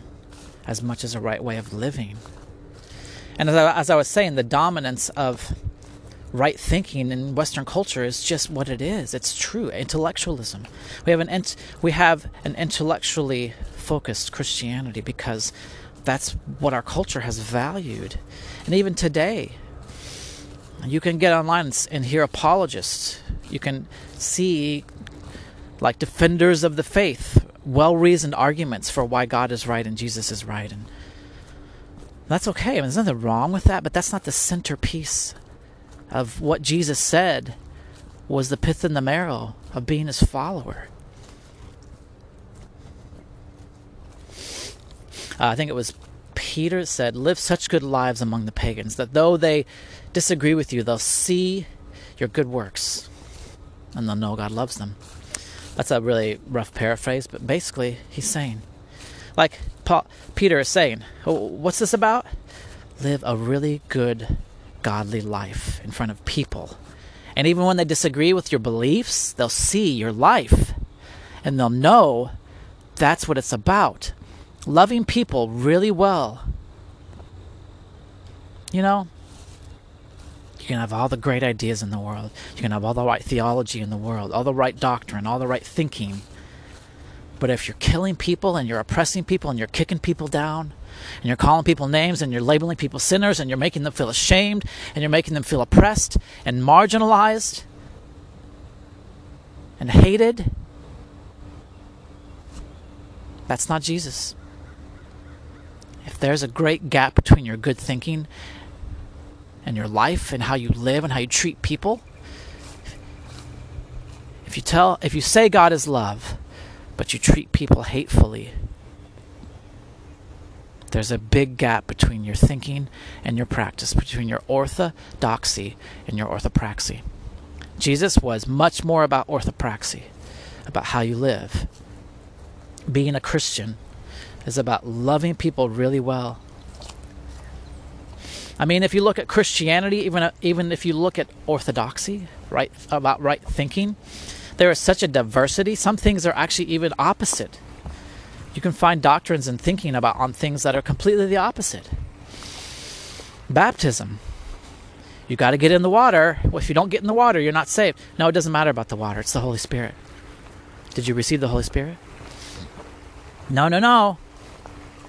as much as a right way of living. And as I, as I was saying, the dominance of right thinking in Western culture is just what it is. It's true intellectualism. We have an we have an intellectually focused Christianity because that's what our culture has valued, and even today, you can get online and hear apologists. You can see like defenders of the faith, well reasoned arguments for why God is right and Jesus is right. And that's okay. I mean, there's nothing wrong with that, but that's not the centerpiece of what Jesus said was the pith and the marrow of being his follower. Uh, I think it was Peter said, Live such good lives among the pagans that though they disagree with you, they'll see your good works and they'll know God loves them. That's a really rough paraphrase, but basically, he's saying, like Paul, Peter is saying, oh, what's this about? Live a really good, godly life in front of people. And even when they disagree with your beliefs, they'll see your life and they'll know that's what it's about. Loving people really well. You know, you can have all the great ideas in the world. You can have all the right theology in the world, all the right doctrine, all the right thinking. But if you're killing people and you're oppressing people and you're kicking people down and you're calling people names and you're labeling people sinners and you're making them feel ashamed and you're making them feel oppressed and marginalized and hated, that's not Jesus. There's a great gap between your good thinking and your life and how you live and how you treat people. If you tell if you say God is love, but you treat people hatefully, there's a big gap between your thinking and your practice, between your orthodoxy and your orthopraxy. Jesus was much more about orthopraxy, about how you live. Being a Christian is about loving people really well I mean, if you look at Christianity, even uh, even if you look at orthodoxy, right about right thinking, there is such a diversity. Some things are actually even opposite. You can find doctrines and thinking about on things that are completely the opposite. Baptism. You got to get in the water. Well, if you don't get in the water, you're not saved. No, it doesn't matter about the water. It's the Holy Spirit. Did you receive the Holy Spirit? No, no, no.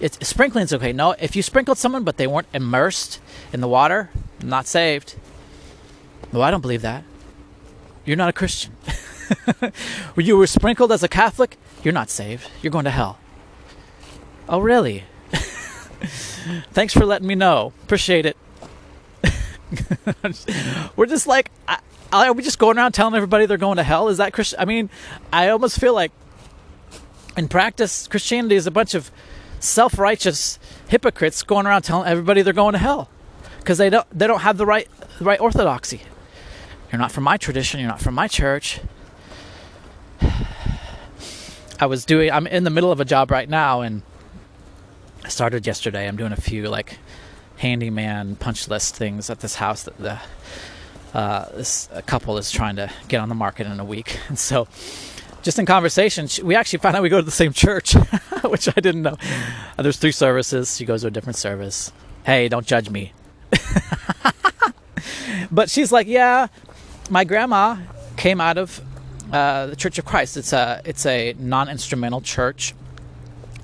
It's sprinkling's okay. No, if you sprinkled someone but they weren't immersed in the water, not saved. Well, I don't believe that. You're not a Christian. you were sprinkled as a Catholic, you're not saved. You're going to hell. Oh, really? Thanks for letting me know. Appreciate it. we're just like, I, are we just going around telling everybody they're going to hell? Is that Christian? I mean, I almost feel like in practice, Christianity is a bunch of self righteous hypocrites going around telling everybody they're going to hell because they don't they don't have the right the right orthodoxy. You're not from my tradition. You're not from my church. I was doing. I'm in the middle of a job right now, and I started yesterday. I'm doing a few like handyman punch list things at this house that the uh, this couple is trying to get on the market in a week, and so just in conversation, we actually found out we go to the same church, which I didn't know. Uh, there's three services. She goes to a different service. Hey, don't judge me. but she's like, yeah, my grandma came out of uh, the Church of Christ. It's a it's a non-instrumental church.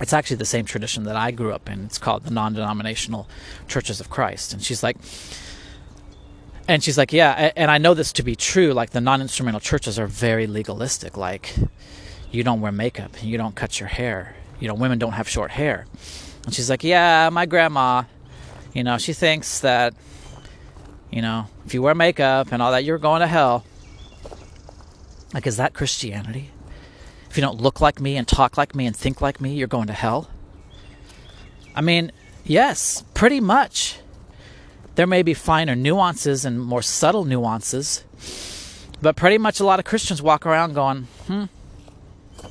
It's actually the same tradition that I grew up in. It's called the non-denominational Churches of Christ. And she's like, and she's like, yeah, and I know this to be true. Like the non-instrumental churches are very legalistic. Like you don't wear makeup, you don't cut your hair. You know, women don't have short hair. And she's like, yeah, my grandma, you know, she thinks that, you know, if you wear makeup and all that, you're going to hell. Like, is that Christianity? if you don't look like me and talk like me and think like me, you're going to hell? I mean, yes, pretty much. There may be finer nuances and more subtle nuances, but pretty much a lot of Christians walk around going, hmm,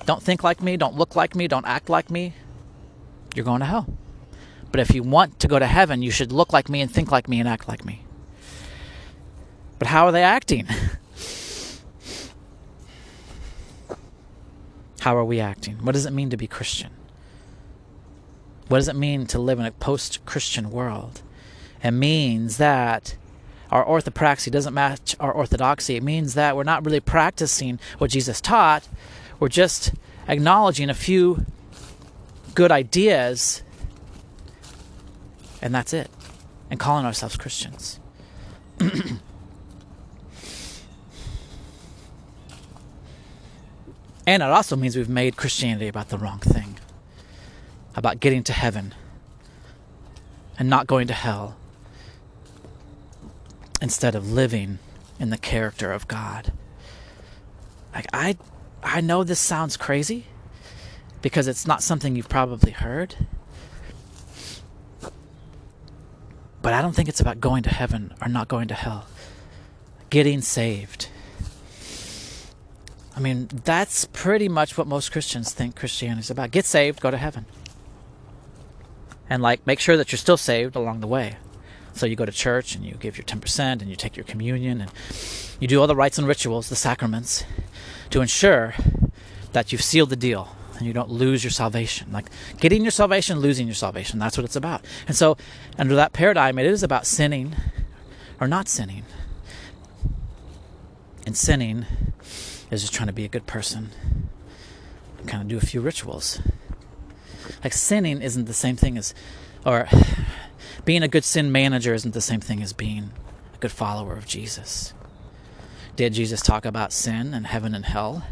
don't think like me, don't look like me, don't act like me, you're going to hell. But if you want to go to heaven, you should look like me and think like me and act like me. But how are they acting? how are we acting? What does it mean to be Christian? What does it mean to live in a post Christian world? It means that our orthopraxy doesn't match our orthodoxy. It means that we're not really practicing what Jesus taught, we're just acknowledging a few good ideas, and that's it, and calling ourselves Christians. And it also means we've made Christianity about the wrong thing about getting to heaven and not going to hell instead of living in the character of God. Like I I know this sounds crazy because it's not something you've probably heard. But I don't think it's about going to heaven or not going to hell. Getting saved. I mean, that's pretty much what most Christians think Christianity is about. Get saved, go to heaven. And like make sure that you're still saved along the way. So you go to church and you give your 10% and you take your communion and you do all the rites and rituals, the sacraments, to ensure that you've sealed the deal and you don't lose your salvation. Like getting your salvation, losing your salvation. That's what it's about. And so, under that paradigm, it is about sinning or not sinning. And sinning is just trying to be a good person kind of do a few rituals. Like sinning isn't the same thing as, or being a good sin manager isn't the same thing as being a good follower of Jesus. Did Jesus talk about sin and heaven and hell?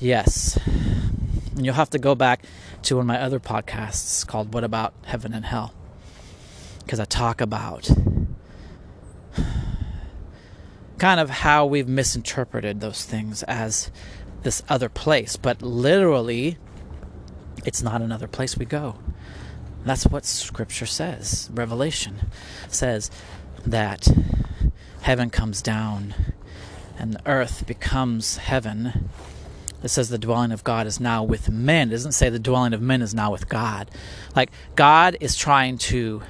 Yes. And you'll have to go back to one of my other podcasts called What About Heaven and Hell? Because I talk about kind of how we've misinterpreted those things as this other place. But literally, it's not another place we go. That's what Scripture says. Revelation says that heaven comes down and the earth becomes heaven. It says the dwelling of God is now with men. It doesn't say the dwelling of men is now with God. Like God is trying to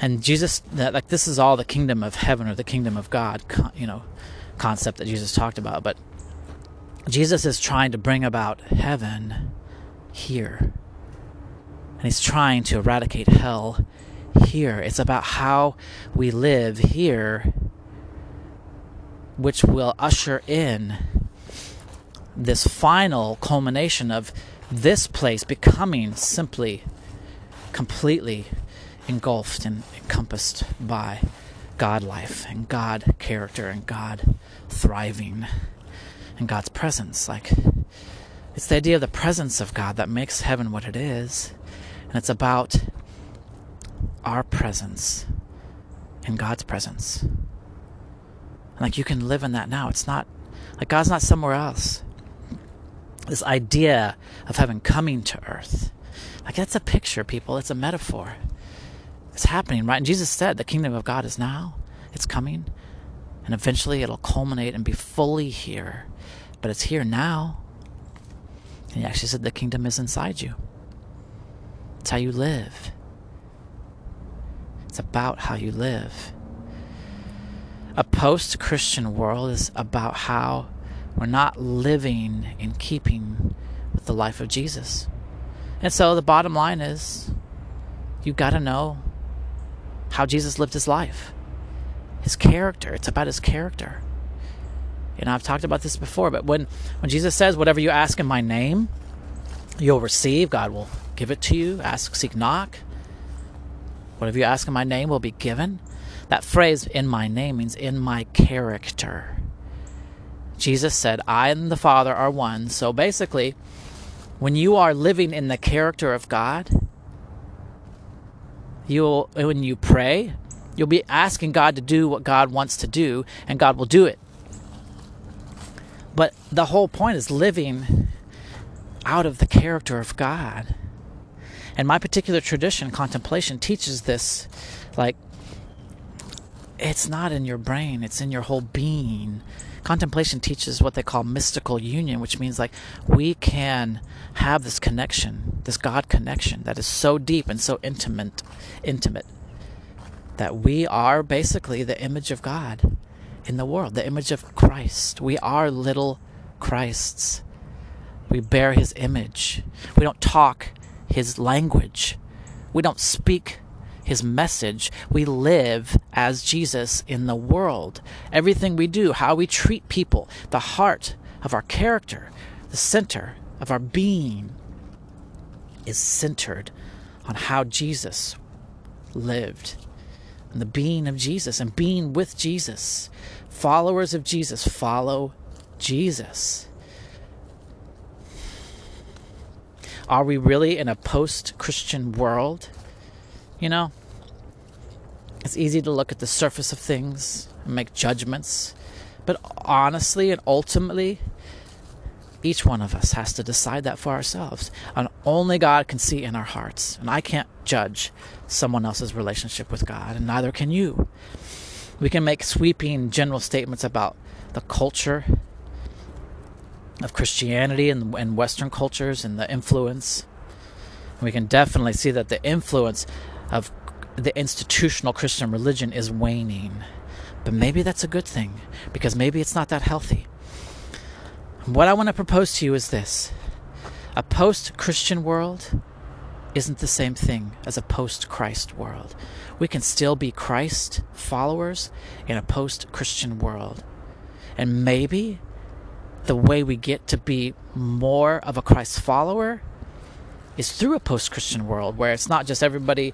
and Jesus, that like this is all the kingdom of heaven or the kingdom of God, you know, concept that Jesus talked about. But Jesus is trying to bring about heaven here, and he's trying to eradicate hell here. It's about how we live here, which will usher in this final culmination of this place becoming simply, completely engulfed and encompassed by God life and God character and God thriving and God's presence. Like, it's the idea of the presence of God that makes heaven what it is. And it's about our presence in God's presence. Like, you can live in that now. It's not like God's not somewhere else. This idea of heaven coming to earth. Like, that's a picture, people. It's a metaphor. It's happening, right? And Jesus said the kingdom of God is now, it's coming, and eventually it'll culminate and be fully here. But it's here now. And he actually said the kingdom is inside you. It's how you live. It's about how you live. A post Christian world is about how we're not living in keeping with the life of Jesus. And so the bottom line is you've got to know how Jesus lived his life, his character. It's about his character. Know, I've talked about this before, but when, when Jesus says, Whatever you ask in my name, you'll receive, God will give it to you. Ask, seek, knock. Whatever you ask in my name will be given. That phrase, in my name, means in my character. Jesus said, I and the Father are one. So basically, when you are living in the character of God, you'll when you pray, you'll be asking God to do what God wants to do, and God will do it. But the whole point is living out of the character of God. And my particular tradition, contemplation, teaches this like it's not in your brain, it's in your whole being. Contemplation teaches what they call mystical union, which means like we can have this connection, this God connection that is so deep and so intimate, intimate that we are basically the image of God in the world, the image of Christ. We are little Christs. We bear his image. We don't talk his language. We don't speak his message. We live as Jesus in the world. Everything we do, how we treat people, the heart of our character, the center of our being is centered on how Jesus lived and the being of Jesus and being with Jesus. Followers of Jesus follow Jesus. Are we really in a post Christian world? You know, it's easy to look at the surface of things and make judgments, but honestly and ultimately, each one of us has to decide that for ourselves. And only God can see in our hearts. And I can't judge someone else's relationship with God, and neither can you. We can make sweeping general statements about the culture of Christianity and, and Western cultures and the influence. We can definitely see that the influence of the institutional Christian religion is waning. But maybe that's a good thing because maybe it's not that healthy. What I want to propose to you is this a post Christian world isn't the same thing as a post Christ world. We can still be Christ followers in a post Christian world. And maybe the way we get to be more of a Christ follower is through a post Christian world where it's not just everybody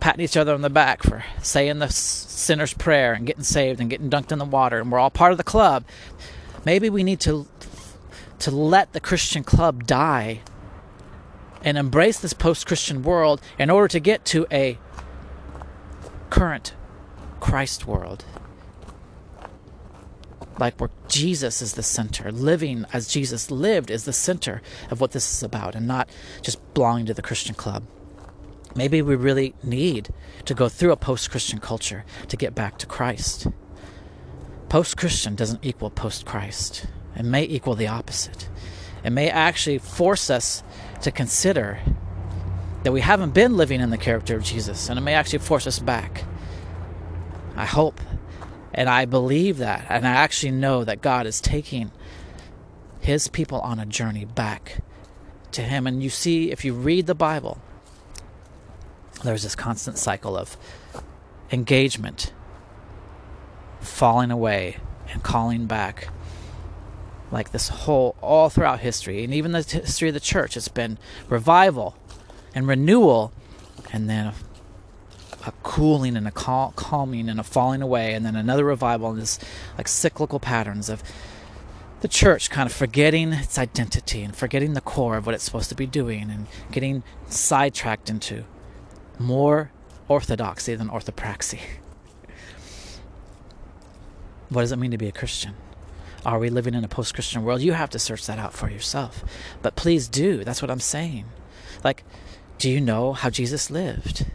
patting each other on the back for saying the sinner's prayer and getting saved and getting dunked in the water and we're all part of the club. Maybe we need to to let the Christian club die and embrace this post-Christian world in order to get to a current Christ world. Like where Jesus is the center, living as Jesus lived is the center of what this is about, and not just belonging to the Christian club. Maybe we really need to go through a post Christian culture to get back to Christ. Post Christian doesn't equal post Christ, it may equal the opposite. It may actually force us to consider that we haven't been living in the character of Jesus, and it may actually force us back. I hope and I believe that, and I actually know that God is taking His people on a journey back to Him. And you see, if you read the Bible, there's this constant cycle of engagement falling away and calling back. Like this whole all throughout history. And even the history of the church it's been revival and renewal and then cooling and a cal- calming and a falling away and then another revival and this like cyclical patterns of the church kind of forgetting its identity and forgetting the core of what it's supposed to be doing and getting sidetracked into more orthodoxy than orthopraxy what does it mean to be a Christian? Are we living in a post Christian world? You have to search that out for yourself. But please do. That's what I'm saying. Like, do you know how Jesus lived?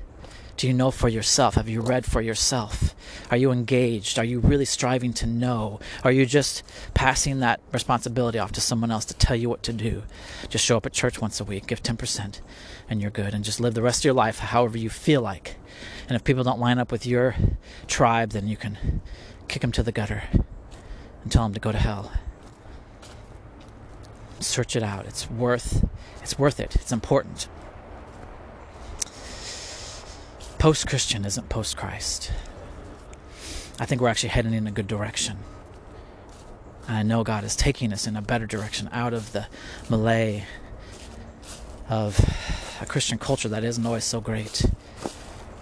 Do you know for yourself? Have you read for yourself? Are you engaged? Are you really striving to know? Are you just passing that responsibility off to someone else to tell you what to do? Just show up at church once a week, give 10%, and you're good, and just live the rest of your life however you feel like. And if people don't line up with your tribe, then you can kick them to the gutter and tell them to go to hell. Search it out. It's worth it's worth it. It's important. Post Christian isn't post Christ. I think we're actually heading in a good direction. And I know God is taking us in a better direction out of the melee of a Christian culture that isn't always so great.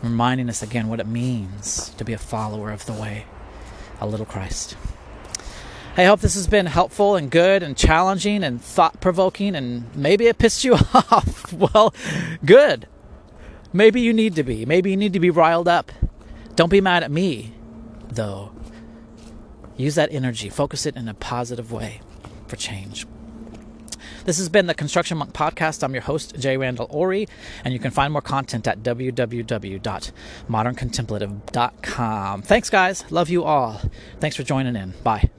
Reminding us again what it means to be a follower of the way a little Christ. I hope this has been helpful and good and challenging and thought provoking, and maybe it pissed you off. well, good. Maybe you need to be. Maybe you need to be riled up. Don't be mad at me, though. Use that energy, focus it in a positive way for change. This has been the Construction Monk Podcast. I'm your host, Jay Randall Ori, and you can find more content at www.moderncontemplative.com. Thanks, guys. Love you all. Thanks for joining in. Bye.